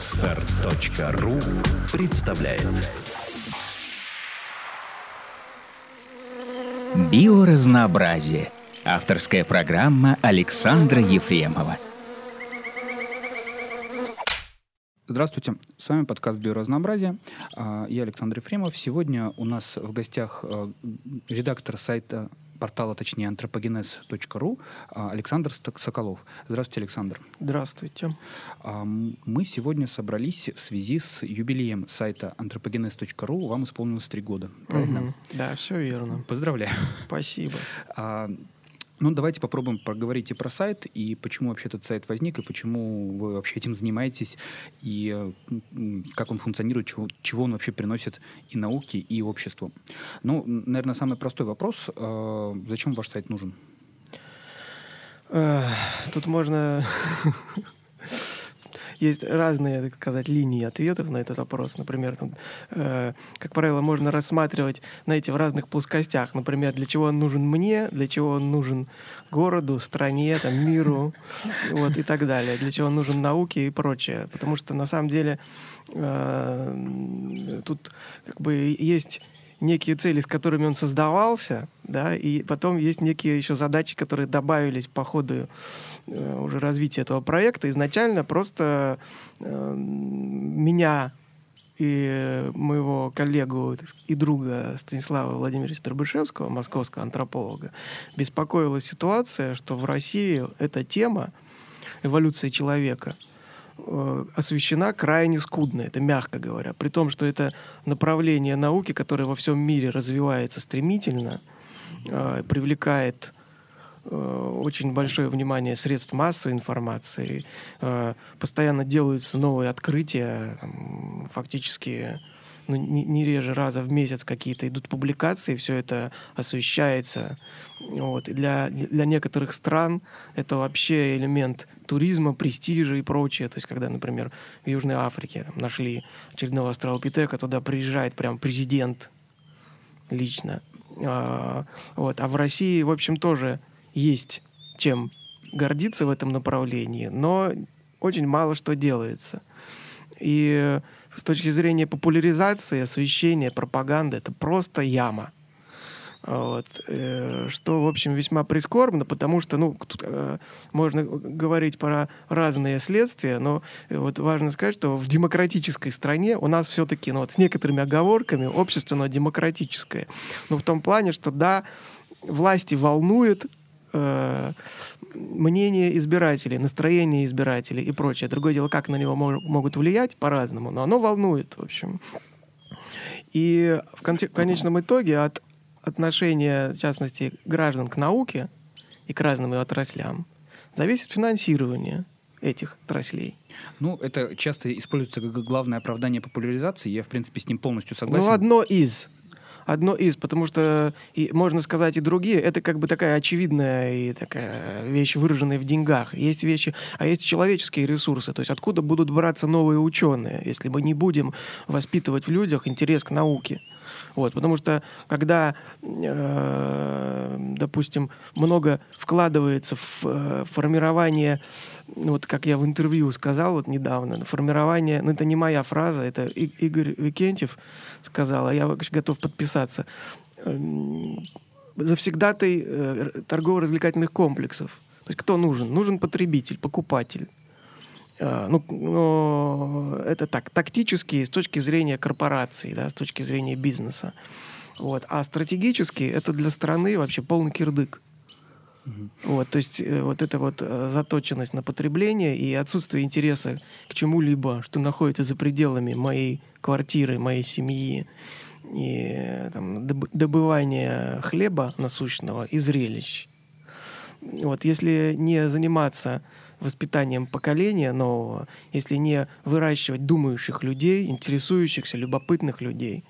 Отстар.ру представляет Биоразнообразие. Авторская программа Александра Ефремова. Здравствуйте, с вами подкаст «Биоразнообразие». А, Я Александр Ефремов. Сегодня у нас в гостях э, редактор сайта портала, точнее, антропогенез.ру а, Александр Соколов. Здравствуйте, Александр. Здравствуйте. А, Мы сегодня собрались в связи с юбилеем сайта антропогенез.ру. Вам исполнилось три года, правильно? Мгм. Да, все верно. Поздравляю. Спасибо. Ну, давайте попробуем поговорить и про сайт, и почему вообще этот сайт возник, и почему вы вообще этим занимаетесь, и как он функционирует, чего, чего он вообще приносит и науке, и обществу. Ну, наверное, самый простой вопрос. э, зачем ваш сайт нужен? Тут можно... Есть разные, так сказать, линии ответов на этот вопрос. Например, там, э, как правило, можно рассматривать, знаете, в разных плоскостях. Например, для чего он нужен мне, для чего он нужен городу, стране, там, миру, вот, и так далее. Для чего он нужен науке и прочее. Потому что, на самом деле, э, тут как бы есть некие цели, с которыми он создавался, да, и потом есть некие еще задачи, которые добавились по ходу э, уже развития этого проекта. Изначально просто э, меня и моего коллегу и друга Станислава Владимировича Дробышевского, московского антрополога, беспокоила ситуация, что в России эта тема эволюции человека э, освещена крайне скудно, это мягко говоря. При том, что это направление науки, которое во всем мире развивается стремительно, э, привлекает э, очень большое внимание средств массовой информации, постоянно делаются новые открытия, фактически ну, не, не реже раза в месяц какие-то идут публикации, все это освещается. Вот. И для, для некоторых стран это вообще элемент туризма, престижа и прочее. То есть, когда, например, в Южной Африке там, нашли очередного австралопитека, туда приезжает прям президент лично. А, вот. а в России, в общем, тоже есть чем гордиться в этом направлении, но очень мало что делается. И с точки зрения популяризации, освещения, пропаганды, это просто яма. Вот. э, Что, в общем, весьма прискорбно, потому что, ну, тут э, можно говорить про разные следствия, но э, вот важно сказать, что в демократической стране у нас все-таки, ну, вот с некоторыми оговорками, общество, оно демократическое. Но в том плане, что, да, власти волнует э, мнение избирателей, настроение избирателей и прочее. Другое дело, как на него мож- могут влиять по-разному, но оно волнует, в общем. И в, конте- в конечном итоге от отношения, в частности, граждан к науке и к разным ее отраслям зависит финансирование этих отраслей. Ну, это часто используется как главное оправдание популяризации. Я, в принципе, с ним полностью согласен. Ну, одно из. Одно из, потому что, и, можно сказать, и другие, это как бы такая очевидная и такая вещь, выраженная в деньгах. Есть вещи, а есть человеческие ресурсы. То есть откуда будут браться новые ученые, если мы не будем воспитывать в людях интерес к науке. Вот, потому что когда, э, допустим, много вкладывается в э, формирование, вот как я в интервью сказал вот недавно, формирование, ну это не моя фраза, это И- Игорь Викентьев сказал, а я готов подписаться, эм, э, р- торгово-развлекательных комплексов. То есть кто нужен? Нужен потребитель, покупатель. А, Ну, но это так, тактически, с точки зрения корпорации, да, с точки зрения бизнеса. Вот. А стратегически это для страны вообще полный кирдык. Вот, то есть э, вот эта вот э, заточенность на потребление и отсутствие интереса к чему-либо, что находится за пределами моей квартиры, моей семьи, и э, там, доб- добывание хлеба насущного и зрелищ. Вот, если не заниматься воспитанием поколения нового, если не выращивать думающих людей, интересующихся, любопытных людей,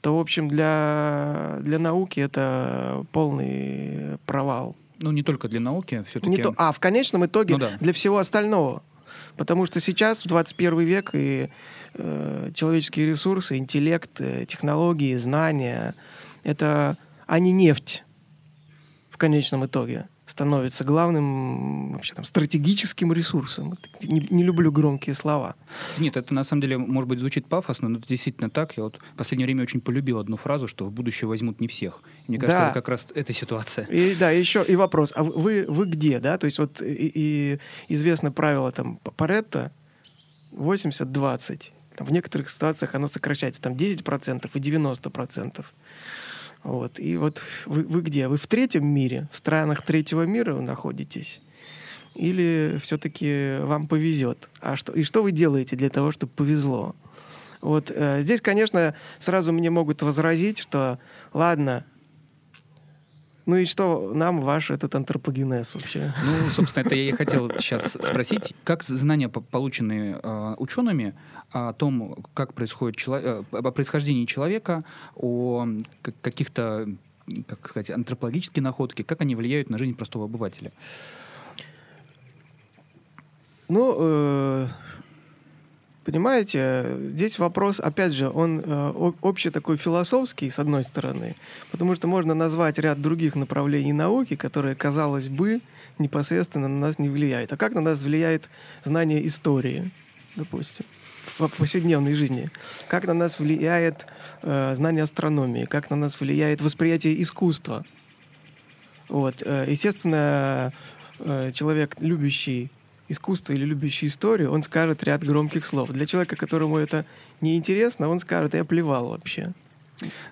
то, в общем, для, для науки это полный провал. Ну, не только для науки, все-таки... Не то, а в конечном итоге Ну да. для всего остального. Потому что сейчас, в 21 век, и э, человеческие ресурсы, интеллект, э, технологии, знания, это, они нефть в конечном итоге. Становится главным вообще там стратегическим ресурсом. Не, не люблю громкие слова. Нет, это на самом деле, может быть, звучит пафосно, но это действительно так. Я вот в последнее время очень полюбил одну фразу, что в будущее возьмут не всех. Мне кажется, Да. это как раз эта ситуация. И да, еще и вопрос, а вы, вы где, да? То есть вот и, и известно правило там Паретта 80-20. Там в некоторых ситуациях оно сокращается, там 10% и 90%. Вот. И вот вы, вы где? Вы в третьем мире, в странах третьего мира вы находитесь? Или все-таки вам повезет? А что, и что вы делаете для того, чтобы повезло? Вот э, здесь, конечно, сразу мне могут возразить, что ладно, ну и что нам ваш этот антропогенез вообще? Ну, собственно, это я и хотел сейчас спросить. Как знания, по- полученные э, учеными о том, как происходит чело- э, о происхождении человека, о каких-то, как сказать, антропологические находки, как они влияют на жизнь простого обывателя? Ну, э, понимаете, здесь вопрос, опять же, он э, общий такой философский, с одной стороны, потому что можно назвать ряд других направлений науки, которые, казалось бы, непосредственно на нас не влияют. А как на нас влияет знание истории, допустим? в повседневной жизни. Как на нас влияет э, знание астрономии, как на нас влияет восприятие искусства. Вот. э, Естественно, э, человек, любящий искусство или любящий историю, он скажет ряд громких слов. Для человека, которому это неинтересно, он скажет, я плевал вообще.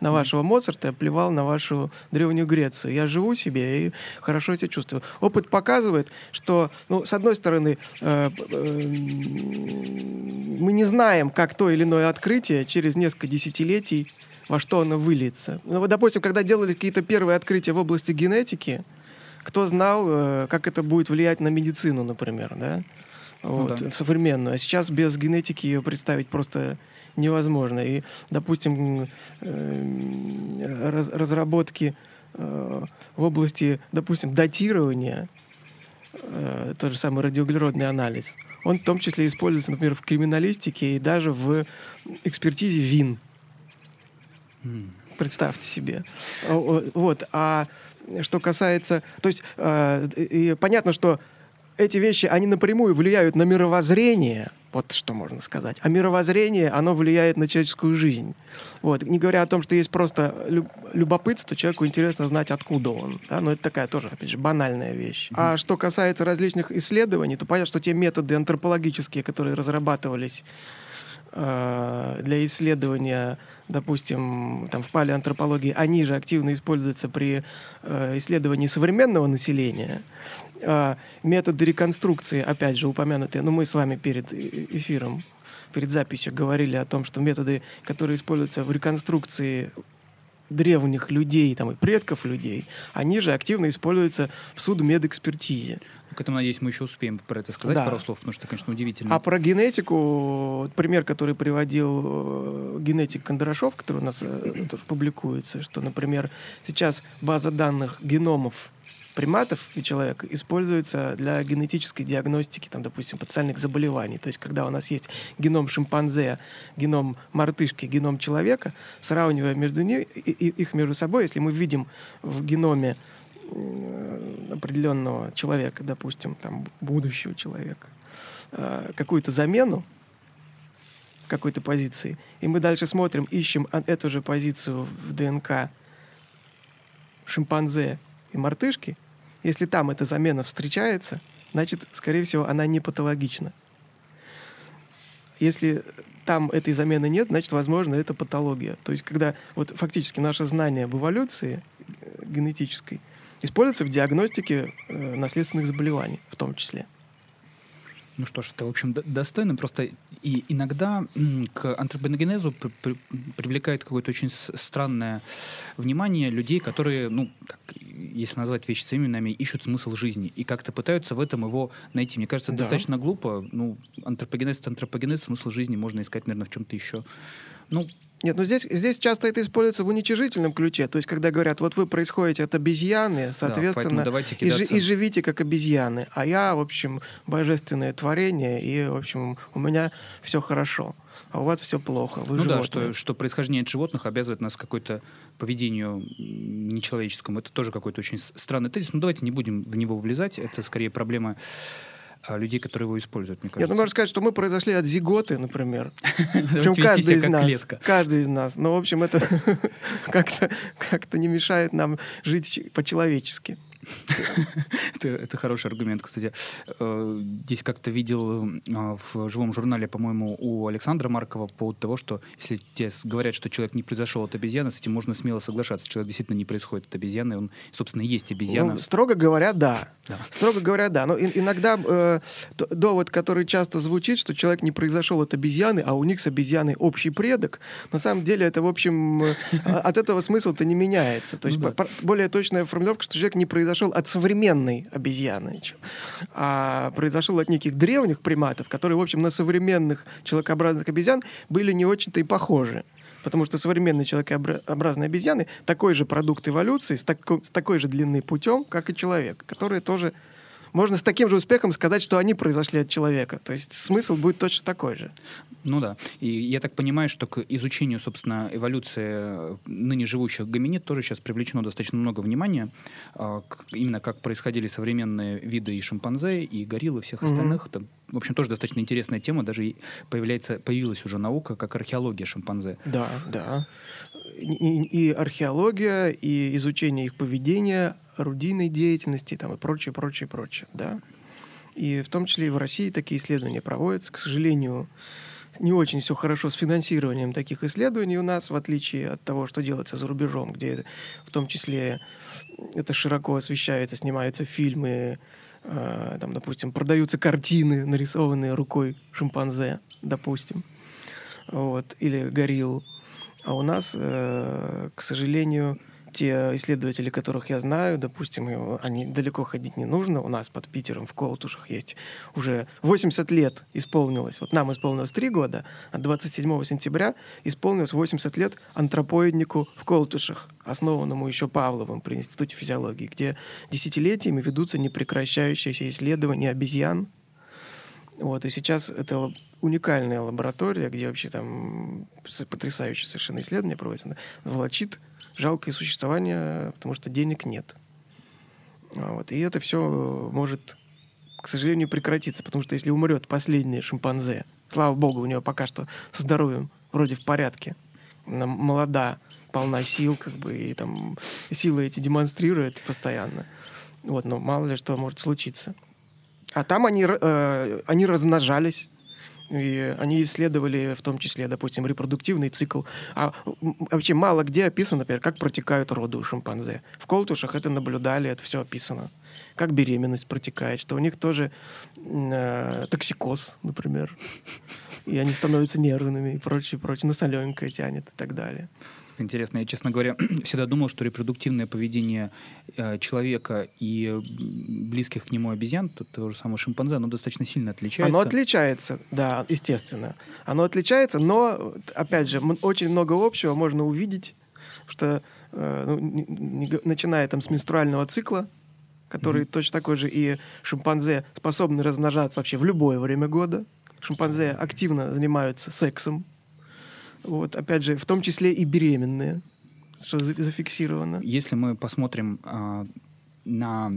На вашего Моцарта я плевал на вашу Древнюю Грецию. Я живу себе и хорошо себя чувствую. Опыт показывает, что, ну, с одной стороны, э, э, мы не знаем, как то или иное открытие через несколько десятилетий во что оно выльется. Ну, вот, допустим, когда делали какие-то первые открытия в области генетики, кто знал, э, как это будет влиять на медицину, например, да? Вот, да. современную. А сейчас без генетики ее представить просто невозможно. И, допустим, э, раз- разработки э, в области, допустим, датирования, тот же самый радиоуглеродный анализ, он в том числе используется, например, в криминалистике и даже в экспертизе вин. Представьте себе. Вот. А что касается... То есть э, понятно, что эти вещи, они напрямую влияют на мировоззрение, вот что можно сказать. А мировоззрение, оно влияет на человеческую жизнь. Вот. Не говоря о том, что есть просто лю- любопытство, человеку интересно знать, откуда он. Да? Но это такая тоже, опять же, банальная вещь. А что касается различных исследований, то понятно, что те методы антропологические, которые разрабатывались для исследования, допустим, там, в палеоантропологии, они же активно используются при э, исследовании современного населения. Э, методы реконструкции, опять же, упомянутые, ну, мы с вами перед э- эфиром, перед записью говорили о том, что методы, которые используются в реконструкции древних людей там, и предков людей, они же активно используются в судмедэкспертизе. К этому, надеюсь, мы еще успеем про это сказать Да. пару слов, потому что, конечно, удивительно. А про генетику, пример, который приводил э, генетик Кондрашов, который у нас э, тоже публикуется, что, например, сейчас база данных геномов приматов и человека используется для генетической диагностики, там, допустим, потенциальных заболеваний. То есть, когда у нас есть геном шимпанзе, геном мартышки, геном человека, сравнивая между ними, их между собой, если мы видим в геноме определенного человека, допустим, там, будущего человека, э, какую-то замену какой-то позиции, и мы дальше смотрим, ищем эту же позицию в ДНК шимпанзе и мартышки, если там эта замена встречается, значит, скорее всего, она не патологична. Если там этой замены нет, значит, возможно, это патология. То есть, когда вот фактически наше знание об эволюции э, генетической используется в диагностике э, наследственных заболеваний в том числе. Ну что ж, это, в общем, достойно. Просто и иногда к антропогенезу при- при- привлекает какое-то очень странное внимание людей, которые, ну, так, если назвать вещи своими именами, ищут смысл жизни и как-то пытаются в этом его найти. Мне кажется, это Да. достаточно глупо. Ну, антропогенез — это антропогенез, смысл жизни можно искать, наверное, в чем-то еще Ну, Нет, ну здесь, здесь часто это используется в уничижительном ключе. То есть, когда говорят, вот вы происходите от обезьяны, соответственно, давайте и, кидаться. и живите как обезьяны. А я, в общем, божественное творение, и, в общем, у меня все хорошо. А у вас все плохо. Вы ну да, животные. что, что происхождение от животных обязывает нас к какой-то поведению нечеловеческому. Это тоже какой-то очень странный тезис. Ну давайте не будем в него влезать. Это скорее проблема людей, которые его используют, мне Нет, кажется. ну можно сказать, что мы произошли от зиготы, например. Причем каждый из нас. клетка. Каждый из нас. Но, в общем, это как-то как не мешает нам жить по-человечески. Это, это хороший аргумент, кстати. Э, Здесь как-то видел э, в живом журнале, по-моему, у Александра Маркова по поводу того, что если тебе говорят, что человек не произошел от обезьяны, с этим можно смело соглашаться. Человек действительно не происходит от обезьяны, он, собственно, и есть обезьяна. Ну, строго говоря, да. Да. Строго говоря, да. Но иногда э, довод, который часто звучит, что человек не произошел от обезьяны, а у них с обезьяной общий предок, на самом деле это, в общем, э, от этого смысл-то не меняется. То есть Ну более точная формулировка, что человек не произошел от современной обезьяны, а произошел от неких древних приматов, которые, в общем, на современных человекообразных обезьян были не очень-то и похожи. Потому что современные человекообразные обезьяны такой же продукт эволюции, с, тако- с такой же длинной путем, как и человек, которые тоже... Можно с таким же успехом сказать, что они произошли от человека. То есть смысл будет точно такой же. Ну да. И я так понимаю, что к изучению, собственно, эволюции э, ныне живущих гоминид тоже сейчас привлечено достаточно много внимания. а, Именно как происходили современные виды и шимпанзе, и гориллы, и всех остальных. Там, в общем, тоже достаточно интересная тема. Даже появляется, появилась уже наука, как археология шимпанзе. Да, да. И, археология, и изучение их поведения, орудийной деятельности там, и прочее, прочее, прочее. Да. И в том числе и в России такие исследования проводятся. К сожалению, не очень все хорошо с финансированием таких исследований у нас, в отличие от того, что делается за рубежом, где в том числе это широко освещается, снимаются фильмы, э, там, допустим, продаются картины, нарисованные рукой шимпанзе, допустим, вот, или горилл. А у нас, э, к сожалению, те исследователи, которых я знаю, допустим, они далеко ходить не нужно. У нас под Питером в Колтушах есть уже 80 лет исполнилось. Вот нам исполнилось 3 года, а 27 сентября исполнилось 80 лет антропоиднику в Колтушах, основанному еще Павловым при Институте физиологии, где десятилетиями ведутся непрекращающиеся исследования обезьян, вот, и сейчас это уникальная лаборатория, где вообще там потрясающие совершенно исследования проводятся. Волочит жалкое существование, потому что денег нет. Вот, и это все может, к сожалению, прекратиться, потому что если умрет последняя шимпанзе, слава богу, у нее пока что со здоровьем вроде в порядке, она молода, полна сил, как бы, и там силы эти демонстрирует постоянно. Вот, но мало ли что может случиться. А там они, э, они размножались. И они исследовали в том числе, допустим, репродуктивный цикл. А вообще мало где описано, например, как протекают роды у шимпанзе. В колтушах это наблюдали, это все описано. Как беременность протекает, что у них тоже э, токсикоз, например. И они становятся нервными и прочее, прочее. На солененькое тянет и так далее. Интересно, я, честно говоря, всегда думал, что репродуктивное поведение э, человека и близких к нему обезьян, то, то же самое шимпанзе, оно достаточно сильно отличается. Оно отличается, да, естественно. Оно отличается, но, опять же, очень много общего можно увидеть, что э, ну, не- не начиная там с менструального цикла, который точно такой же, и шимпанзе способны размножаться вообще в любое время года. Шимпанзе активно занимаются сексом. Вот, опять же, в том числе и беременные, что за- зафиксировано. Если мы посмотрим а, на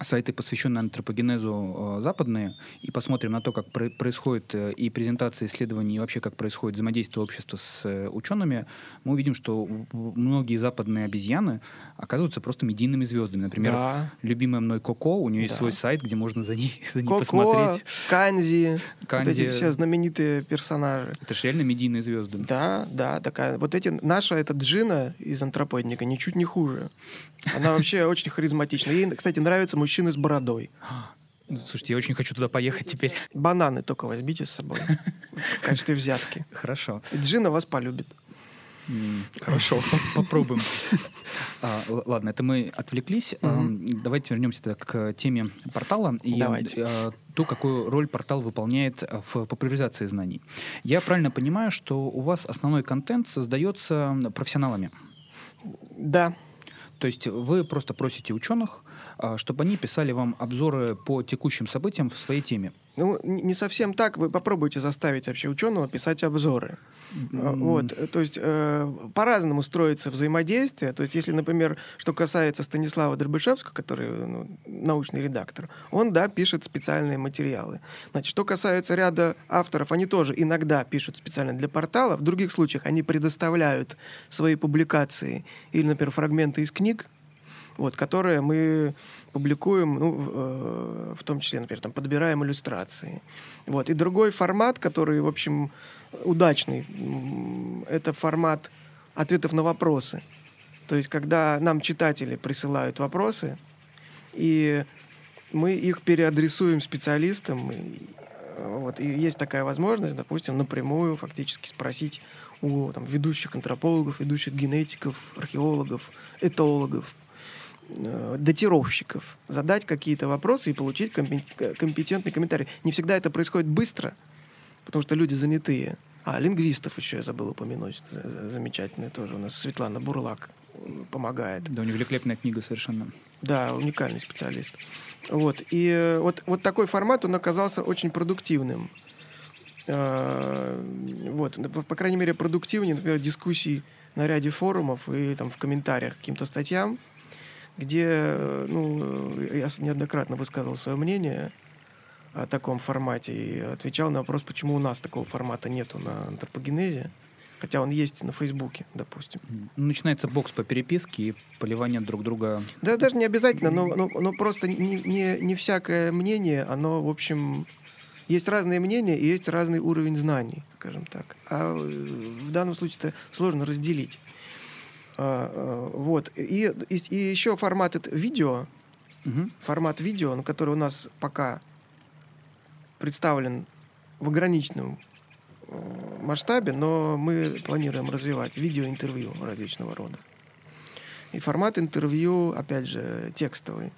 сайты, посвященные антропогенезу э, западные, и посмотрим на то, как про- происходит э, и презентация исследований, и вообще как происходит взаимодействие общества с э, учеными, мы увидим, что многие западные обезьяны оказываются просто медийными звездами. Например, Да. любимая мной Коко, у нее есть Да. свой сайт, где можно за ней, за ней Коко, посмотреть. Канзи, вот Канзи. эти все знаменитые персонажи. Это же реально медийные звезды. Да, да, такая. Вот эти наша эта Джина из антропоидника ничуть не хуже. Она вообще очень харизматична. Ей, кстати, нравятся мужчины с бородой. Слушайте, я очень хочу туда поехать теперь. Бананы только возьмите с собой в качестве взятки. Хорошо. Джина вас полюбит. Хорошо, по- попробуем. А, Ладно, это мы отвлеклись. А, Давайте вернемся к теме портала и Давайте. а, то, какую роль портал выполняет в популяризации знаний. Я правильно понимаю, что у вас основной контент создается профессионалами? Да, То есть вы просто просите ученых, чтобы они писали вам обзоры по текущим событиям в своей теме. Ну, не совсем так. Вы попробуйте заставить вообще ученого писать обзоры. А, Вот, то есть э, по-разному строится взаимодействие. То есть, если, например, что касается Станислава Дербышевского, который ну, научный редактор, он, да, пишет специальные материалы. Значит, что касается ряда авторов, они тоже иногда пишут специально для портала. В других случаях они предоставляют свои публикации или, например, фрагменты из книг, вот, которые мы публикуем, ну, в, э, в том числе, например, там, подбираем иллюстрации. Вот. И другой формат, который, в общем, удачный, это формат ответов на вопросы. То есть, когда нам читатели присылают вопросы, и мы их переадресуем специалистам, и, э, вот, и есть такая возможность, допустим, напрямую фактически спросить у там, ведущих антропологов, ведущих генетиков, археологов, этологов, датировщиков, задать какие-то вопросы и получить компе- компетентный комментарий. Не всегда это происходит быстро, потому что люди занятые. А, лингвистов еще я забыл упомянуть. за- за- Замечательная тоже у нас Светлана Бурлак помогает. Да, у него великолепная книга совершенно. Да, уникальный специалист. Вот. И э, вот, вот такой формат, он оказался очень продуктивным. Э, Вот. По, по крайней мере, продуктивнее, например, дискуссий на ряде форумов и там в комментариях к каким-то статьям, где э, ну, э, я неоднократно высказывал свое мнение о таком формате и отвечал на вопрос, почему у нас такого формата нету на антропогенезе, хотя он есть на Фейсбуке, допустим. Ну, Начинается бокс по переписке и поливание друг друга. Да, даже не обязательно, но, но, но просто не, не, не всякое мнение, оно, в общем, есть разные мнения и есть разный уровень знаний, скажем так. А э, в данном случае это сложно разделить. А, а, Вот. И, и, и еще формат это видео, Мгм. формат видео, который у нас пока представлен в ограниченном э, масштабе, но мы планируем развивать видеоинтервью различного рода. И формат интервью, опять же, текстовый.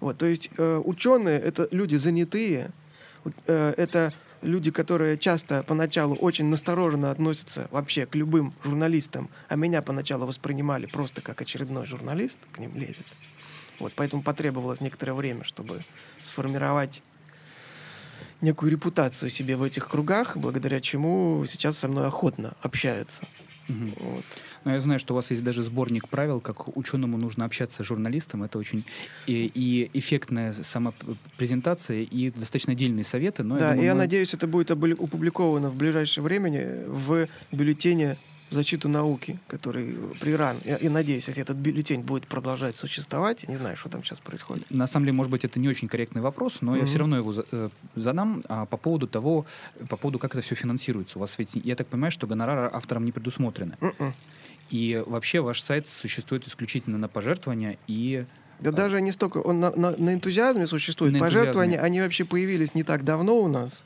Вот, то есть э, ученые это люди занятые, э, это люди, которые часто поначалу очень настороженно относятся вообще к любым журналистам, а меня поначалу воспринимали просто как очередной журналист, к ним лезет. Вот, поэтому потребовалось некоторое время, чтобы сформировать некую репутацию себе в этих кругах, благодаря чему сейчас со мной охотно общаются. Мгм. Вот. Но я знаю, что у вас есть даже сборник правил, как ученому нужно общаться с журналистом. Это очень и, и эффектная сама презентация, и достаточно отдельные советы. Но да, я и думаю, я мы- надеюсь, это будет опубликовано в ближайшее время в бюллетене в защиту науки, который при РАН. Я, я надеюсь, если этот бюллетень будет продолжать существовать, я не знаю, что там сейчас происходит. На самом деле, может быть, это не очень корректный вопрос, но я Мгм. все равно его за- э, задам а, по поводу того, по поводу, как это все финансируется. У вас ведь, я так понимаю, что гонорары авторам не предусмотрены. М-м. И вообще ваш сайт существует исключительно на пожертвования и Да даже не столько, он на, на- на энтузиазме существует. На Пожертвования, энтузиазме. они вообще появились не так давно у нас.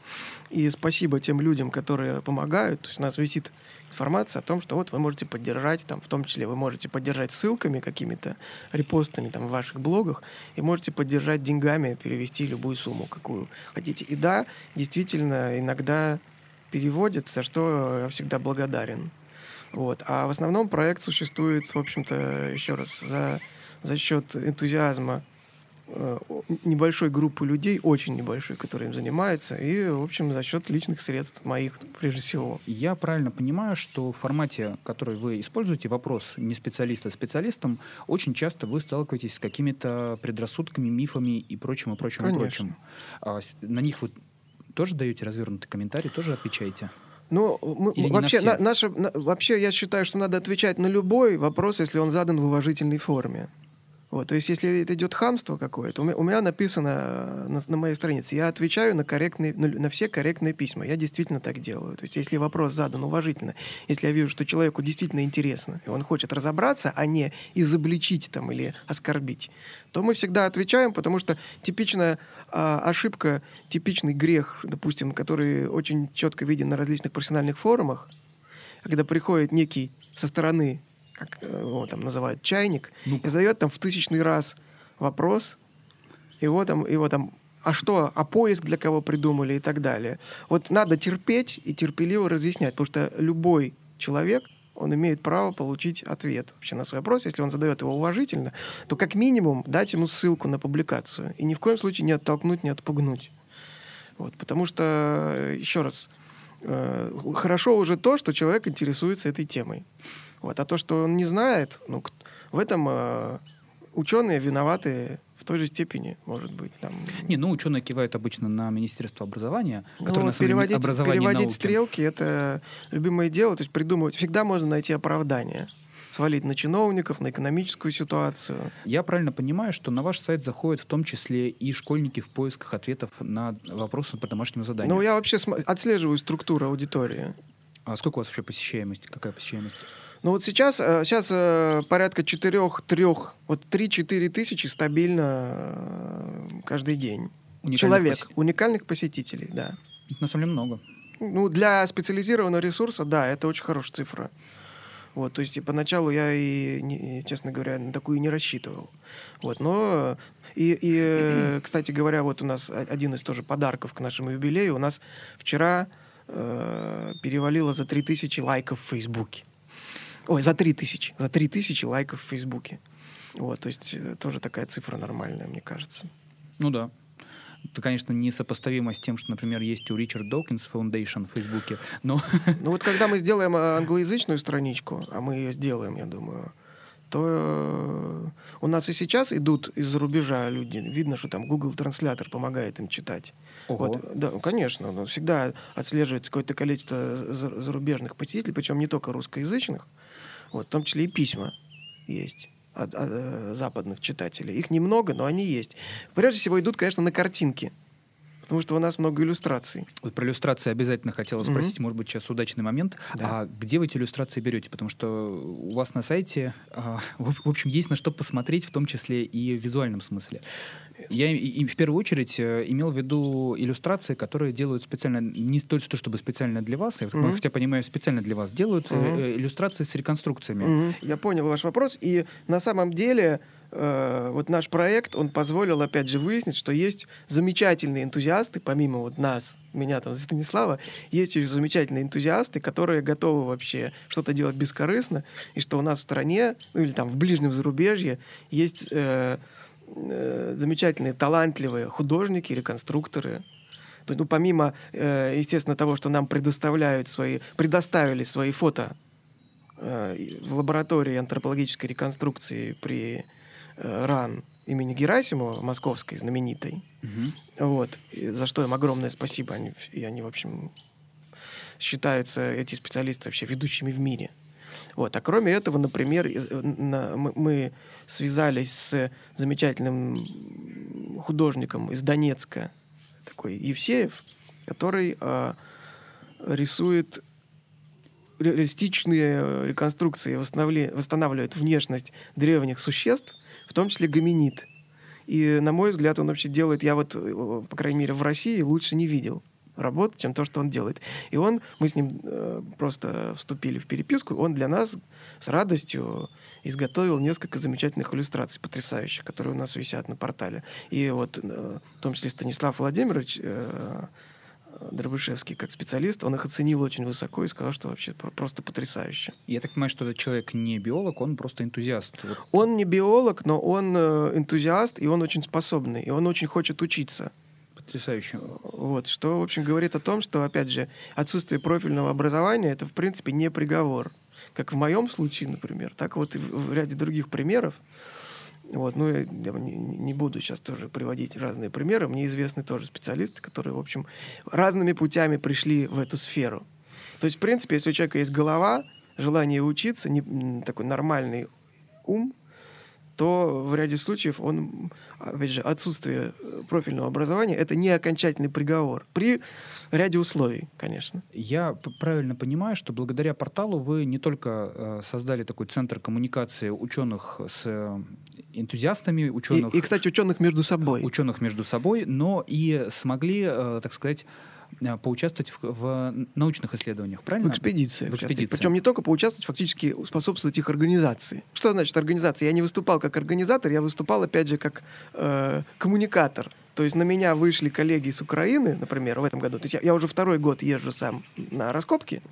И спасибо тем людям, которые помогают. То есть у нас висит информация о том, что вот вы можете поддержать, там, в том числе вы можете поддержать ссылками какими-то, репостами там, в ваших блогах, и можете поддержать деньгами, перевести любую сумму, какую хотите. И да, действительно, иногда переводят, за что я всегда благодарен. Вот. А в основном проект существует, в общем-то, еще раз, за, за счет энтузиазма э, небольшой группы людей, очень небольшой, которые им занимаются, и, в общем, за счет личных средств моих, прежде всего. Я правильно понимаю, что в формате, который вы используете, вопрос не специалиста, а специалистом, очень часто вы сталкиваетесь с какими-то предрассудками, мифами и прочим, и прочим, и Конечно. прочим. А на них вы тоже даете развернутый комментарий, тоже отвечаете? Ну, мы- Или на вообще, все? на- наша, на- вообще, я считаю, что надо отвечать на любой вопрос, если он задан в уважительной форме. Вот, то есть, если это идет хамство какое-то, у меня, написано э, на, на моей странице, я отвечаю на, корректные, на, на все корректные письма. Я действительно так делаю. То есть, если вопрос задан уважительно, если я вижу, что человеку действительно интересно, и он хочет разобраться, а не изобличить там или оскорбить, то мы всегда отвечаем, потому что типичная а, ошибка, типичный грех, допустим, который очень четко виден на различных профессиональных форумах, когда приходит некий со стороны, как э, его там называют, чайник, Ну. и задает там в тысячный раз вопрос, его там, его там, а что, а поиск для кого придумали и так далее. Вот надо терпеть и терпеливо разъяснять, потому что любой человек, он имеет право получить ответ вообще на свой вопрос. Если он задает его уважительно, то как минимум дать ему ссылку на публикацию. И ни в коем случае не оттолкнуть, не отпугнуть. Вот, потому что, еще раз, э, хорошо уже то, что человек интересуется этой темой. Вот, а то, что он не знает, ну, в этом э, ученые виноваты в той же степени, может быть. Там, Не, ну ученые кивают обычно на Министерство образования, Ну, которое на вот деле переводить, образование переводить науки. стрелки это любимое дело. То есть придумывать. Всегда можно найти оправдание. Свалить на чиновников, на экономическую ситуацию. Я правильно понимаю, что на ваш сайт заходят в том числе и школьники в поисках ответов на вопросы по домашнему заданию. Ну, я вообще отслеживаю структуру аудитории. А сколько у вас вообще посещаемость? Какая посещаемость? Ну вот сейчас, э, сейчас э, порядка четырех-трех, вот 3-4 тысячи стабильно э, каждый день. Уникальных Человек, посе- уникальных посетителей, да. Это на самом деле много. Ну, для специализированного ресурса, да, это очень хорошая цифра. Вот, то есть и поначалу я и, не- честно говоря, на такую не рассчитывал. Вот, но и, и, кстати говоря, вот у нас один из тоже подарков к нашему юбилею. У нас вчера э, перевалило за 3000 лайков в Фейсбуке. Ой, за 3000. За 3000 лайков в Фейсбуке. Вот, то есть э, тоже такая цифра нормальная, мне кажется. Ну да. Это, конечно, несопоставимо с тем, что, например, есть у Ричард Докинс Foundation в Фейсбуке, но Ну вот когда мы сделаем э, англоязычную страничку, а мы ее сделаем, я думаю, то э, у нас и сейчас идут из-за рубежа люди. Видно, что там Google транслятор помогает им читать. Ого. Вот, да, конечно, но всегда отслеживается какое-то количество за- зарубежных посетителей, причем не только русскоязычных, вот, в том числе и письма есть от, от, э, западных читателей. Их немного, но они есть. Прежде всего идут, конечно, на картинки, потому что у нас много иллюстраций. вот про иллюстрации обязательно хотела спросить, может быть, сейчас удачный момент. Да. А где вы эти иллюстрации берете? Потому что у вас на сайте, а, в в общем, есть на что посмотреть, в том числе и в визуальном смысле. Я и, в первую очередь э, имел в виду иллюстрации, которые делают специально, не то, что чтобы специально для вас, я Мгм. хотя понимаю, специально для вас, делают э, иллюстрации с реконструкциями. Мгм. Я понял ваш вопрос. И на самом деле э, вот наш проект, он позволил, опять же, выяснить, что есть замечательные энтузиасты, помимо вот нас, меня там, Станислава, есть еще замечательные энтузиасты, которые готовы вообще что-то делать бескорыстно, и что у нас в стране, ну или там в ближнем зарубежье, есть э, э, замечательные, талантливые художники, реконструкторы, то есть, ну, помимо, э, естественно, того, что нам предоставляют свои, предоставили свои фото э, в лаборатории антропологической реконструкции при э, РАН имени Герасимова, московской знаменитой, Мгм. вот, и за что им огромное спасибо. Они, и они, в общем, считаются, эти специалисты, вообще ведущими в мире. Вот. А кроме этого, например, э, на- мы, мы связались с замечательным художником из Донецка, такой Евсеев, который а, рисует ре- реалистичные э, реконструкции, восстанавливает внешность древних существ, в том числе гоминид. И, на мой взгляд, он вообще делает, я вот, э, по крайней мере, в России лучше не видел работы, чем то, что он делает. И он, мы с ним э, просто вступили в переписку, он для нас с радостью изготовил несколько замечательных иллюстраций, потрясающих, которые у нас висят на портале. И вот, э, в том числе Станислав Владимирович э, Дробышевский, как специалист, он их оценил очень высоко и сказал, что вообще про- просто потрясающе. Я так понимаю, что этот человек не биолог, он просто энтузиаст. Он не биолог, но он э, энтузиаст, и он очень способный, и он очень хочет учиться. Потрясающе. Вот, что, в общем, говорит о том, что, опять же, отсутствие профильного образования это, в принципе, не приговор. Как в моем случае, например, так вот и в, ряде других примеров. Вот, ну, я, не, буду сейчас тоже приводить разные примеры. Мне известны тоже специалисты, которые, в общем, разными путями пришли в эту сферу. То есть, в принципе, если у человека есть голова, желание учиться, не, такой нормальный ум, то в ряде случаев он, опять же, отсутствие э, профильного образования это не окончательный приговор. При ряде условий, конечно. Я правильно понимаю, что благодаря порталу вы не только э, создали такой центр коммуникации ученых с э, энтузиастами, И, ученых, и, кстати, ученых между собой. ученых между собой, но и смогли, э, так сказать, поучаствовать в, в научных исследованиях, правильно? В экспедиции. В экспедиции. Причем не только поучаствовать, фактически способствовать их организации. Что значит организация? Я не выступал как организатор, я выступал, опять же, как э, коммуникатор. То есть на меня вышли коллеги из Украины, например, в этом году. То есть я, я уже второй год езжу сам на раскопки.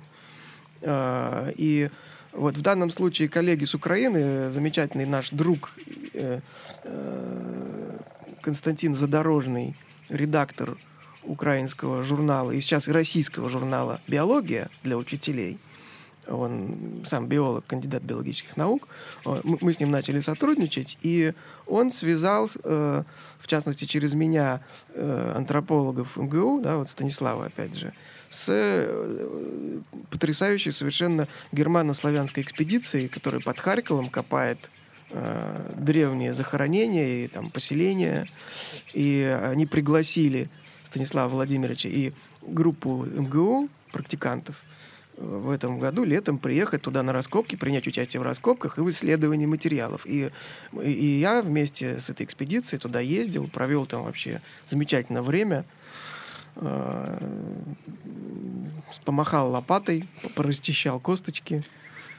Э, и вот в данном случае коллеги с Украины, замечательный наш друг э, э, Константин Задорожный, редактор украинского журнала и сейчас и российского журнала «Биология» для учителей. Он сам биолог, кандидат биологических наук. Мы, мы с ним начали сотрудничать, и он связал, э, в частности, через меня э, антропологов МГУ, да, вот Станислава, опять же, с э, потрясающей совершенно германо-славянской экспедицией, которая под Харьковом копает э, древние захоронения и там поселения. И они пригласили Станислава Владимировича и группу МГУ, практикантов, в этом году летом приехать туда на раскопки, принять участие в раскопках и в исследовании материалов. И, и я вместе с этой экспедицией туда ездил, провел там вообще замечательное время. Э, помахал лопатой, порасчищал косточки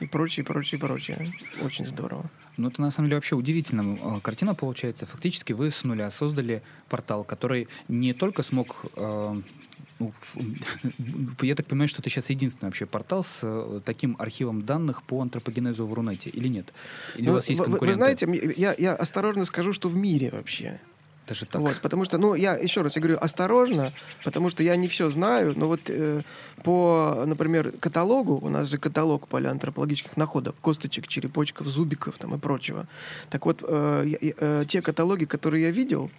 и прочее, прочее, прочее. Очень здорово. Ну, это на самом деле вообще удивительная э, картина получается. Фактически вы с нуля создали портал, который не только смог э, я так понимаю, что это сейчас единственный вообще портал с э, таким архивом данных по антропогенезу в Рунете, или нет? Или ну, у вас есть конкуренты? Вы, вы знаете, я, я осторожно скажу, что в мире вообще. Даже так. Вот, потому что, ну, я еще раз я говорю, осторожно, потому что я не все знаю, но вот э, по, например, каталогу, у нас же каталог палеоантропологических находок, косточек, черепочков, зубиков там и прочего. Так вот, э, э, те каталоги, которые я видел,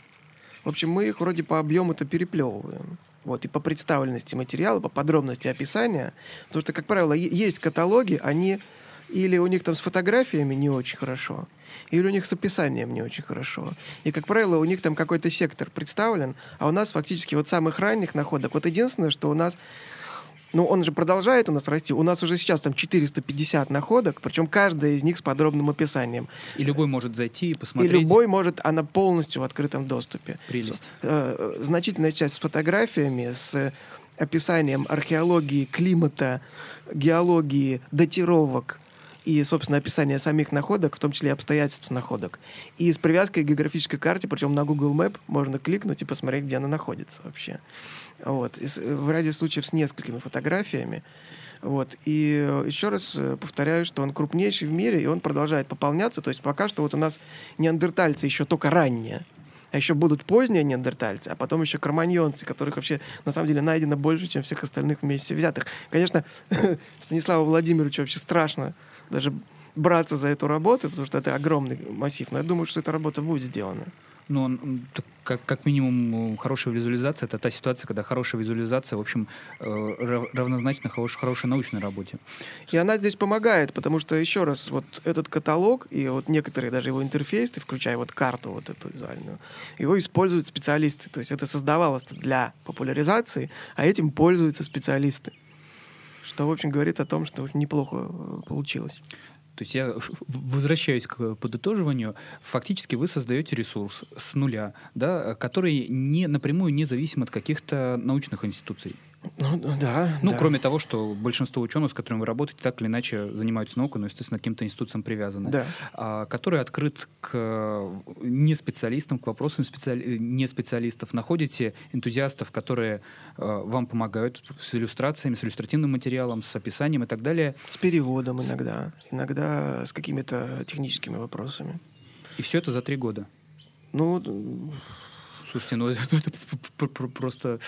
в общем, мы их вроде по объему-то переплевываем. Вот, и по представленности материала, по подробности описания. Потому что, как правило, есть каталоги, они или у них там с фотографиями не очень хорошо, или у них с описанием не очень хорошо. И, как правило, у них там какой-то сектор представлен, а у нас фактически вот самых ранних находок. Вот единственное, что у нас ну, он же продолжает у нас расти. У нас уже сейчас там 450 находок, причем каждая из них с подробным описанием. И любой может зайти и посмотреть. И любой может, она полностью в открытом доступе. Прелесть. Э, значительная часть с фотографиями, с описанием археологии, климата, геологии, датировок, и, собственно, описание самих находок, в том числе обстоятельств находок. И с привязкой к географической карте, причем на Google Map, можно кликнуть и посмотреть, где она находится вообще. Вот. И в ряде случаев с несколькими фотографиями. Вот. И еще раз э, повторяю, что он крупнейший в мире, и он продолжает пополняться. То есть пока что вот у нас неандертальцы еще только ранние, а еще будут поздние неандертальцы, а потом еще кроманьонцы, которых вообще на самом деле найдено больше, чем всех остальных вместе взятых. Конечно, Станиславу Владимировичу вообще страшно даже браться за эту работу, потому что это огромный массив. Но я думаю, что эта работа будет сделана. Ну, как, как минимум, хорошая визуализация — это та ситуация, когда хорошая визуализация, в общем, э, равнозначна хорошей, хорошей научной работе. И она здесь помогает, потому что, еще раз, вот этот каталог и вот некоторые даже его интерфейсы, включая вот карту вот эту визуальную, его используют специалисты. То есть это создавалось для популяризации, а этим пользуются специалисты что, в общем, говорит о том, что неплохо э, получилось. То есть я возвращаюсь к подытоживанию. Фактически вы создаете ресурс с нуля, да, который не, напрямую не зависим от каких-то научных институций. Ну, да. Ну, да. кроме того, что большинство ученых, с которыми вы работаете, так или иначе занимаются наукой, но, естественно, к каким-то институциям привязаны. Да. А, который открыт к не специалистам, к вопросам специали... не специалистов. Находите энтузиастов, которые а, вам помогают с иллюстрациями, с иллюстративным материалом, с описанием и так далее. С переводом иногда. Иногда с какими-то техническими вопросами. И все это за три года? Ну, Слушайте, ну это, это просто,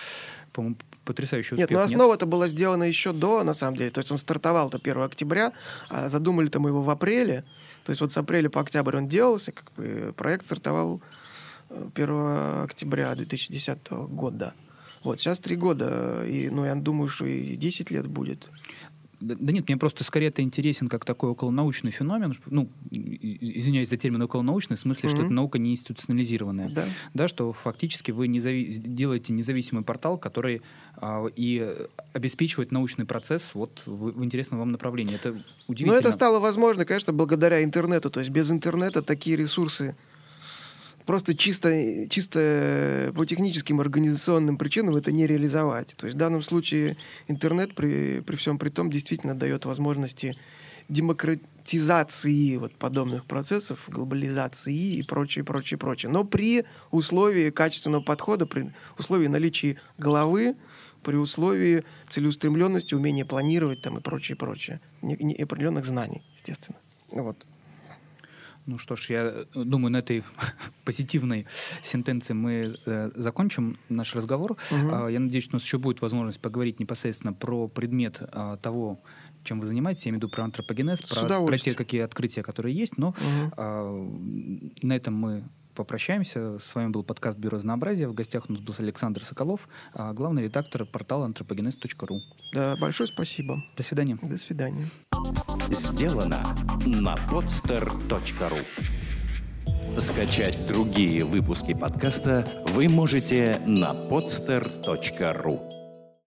по-моему, потрясающий успех. Нет, но основа это была сделана еще до, на самом деле. То есть он стартовал-то 1 октября, а задумали-то мы его в апреле. То есть вот с апреля по октябрь он делался, как бы проект стартовал 1 э, октября 2010 года. Вот, сейчас три года, и, ну, я думаю, что и 10 лет будет. Да, да нет, мне просто скорее это интересен как такой околонаучный феномен. Ну, извиняюсь за термин околонаучный, в смысле, mm-hmm. что это наука не институционализированная. Да. да, что фактически вы незави- делаете независимый портал, который а, и обеспечивает научный процесс вот в, в интересном вам направлении. Это удивительно. Но это стало возможно, конечно, благодаря интернету. То есть без интернета такие ресурсы просто чисто, чисто по техническим организационным причинам это не реализовать. То есть в данном случае интернет при, при всем при том действительно дает возможности демократизации вот подобных процессов, глобализации и прочее, прочее, прочее. Но при условии качественного подхода, при условии наличия головы, при условии целеустремленности, умения планировать там и прочее, прочее. Не, определенных знаний, естественно. Вот. Ну что ж, я э, думаю, на этой позитивной сентенции мы э, закончим наш разговор. Мгм. А, я надеюсь, у нас еще будет возможность поговорить непосредственно про предмет а, того, чем вы занимаетесь. Я имею в виду про антропогенез, про, про те какие открытия, которые есть. Но Мгм. а, на этом мы попрощаемся. С вами был подкаст «Бюро разнообразия». В гостях у нас был Александр Соколов, а, главный редактор портала антропогенез.ру. Да, большое спасибо. До свидания. До свидания. Сделано на podster.ru Скачать другие выпуски подкаста вы можете на podster.ru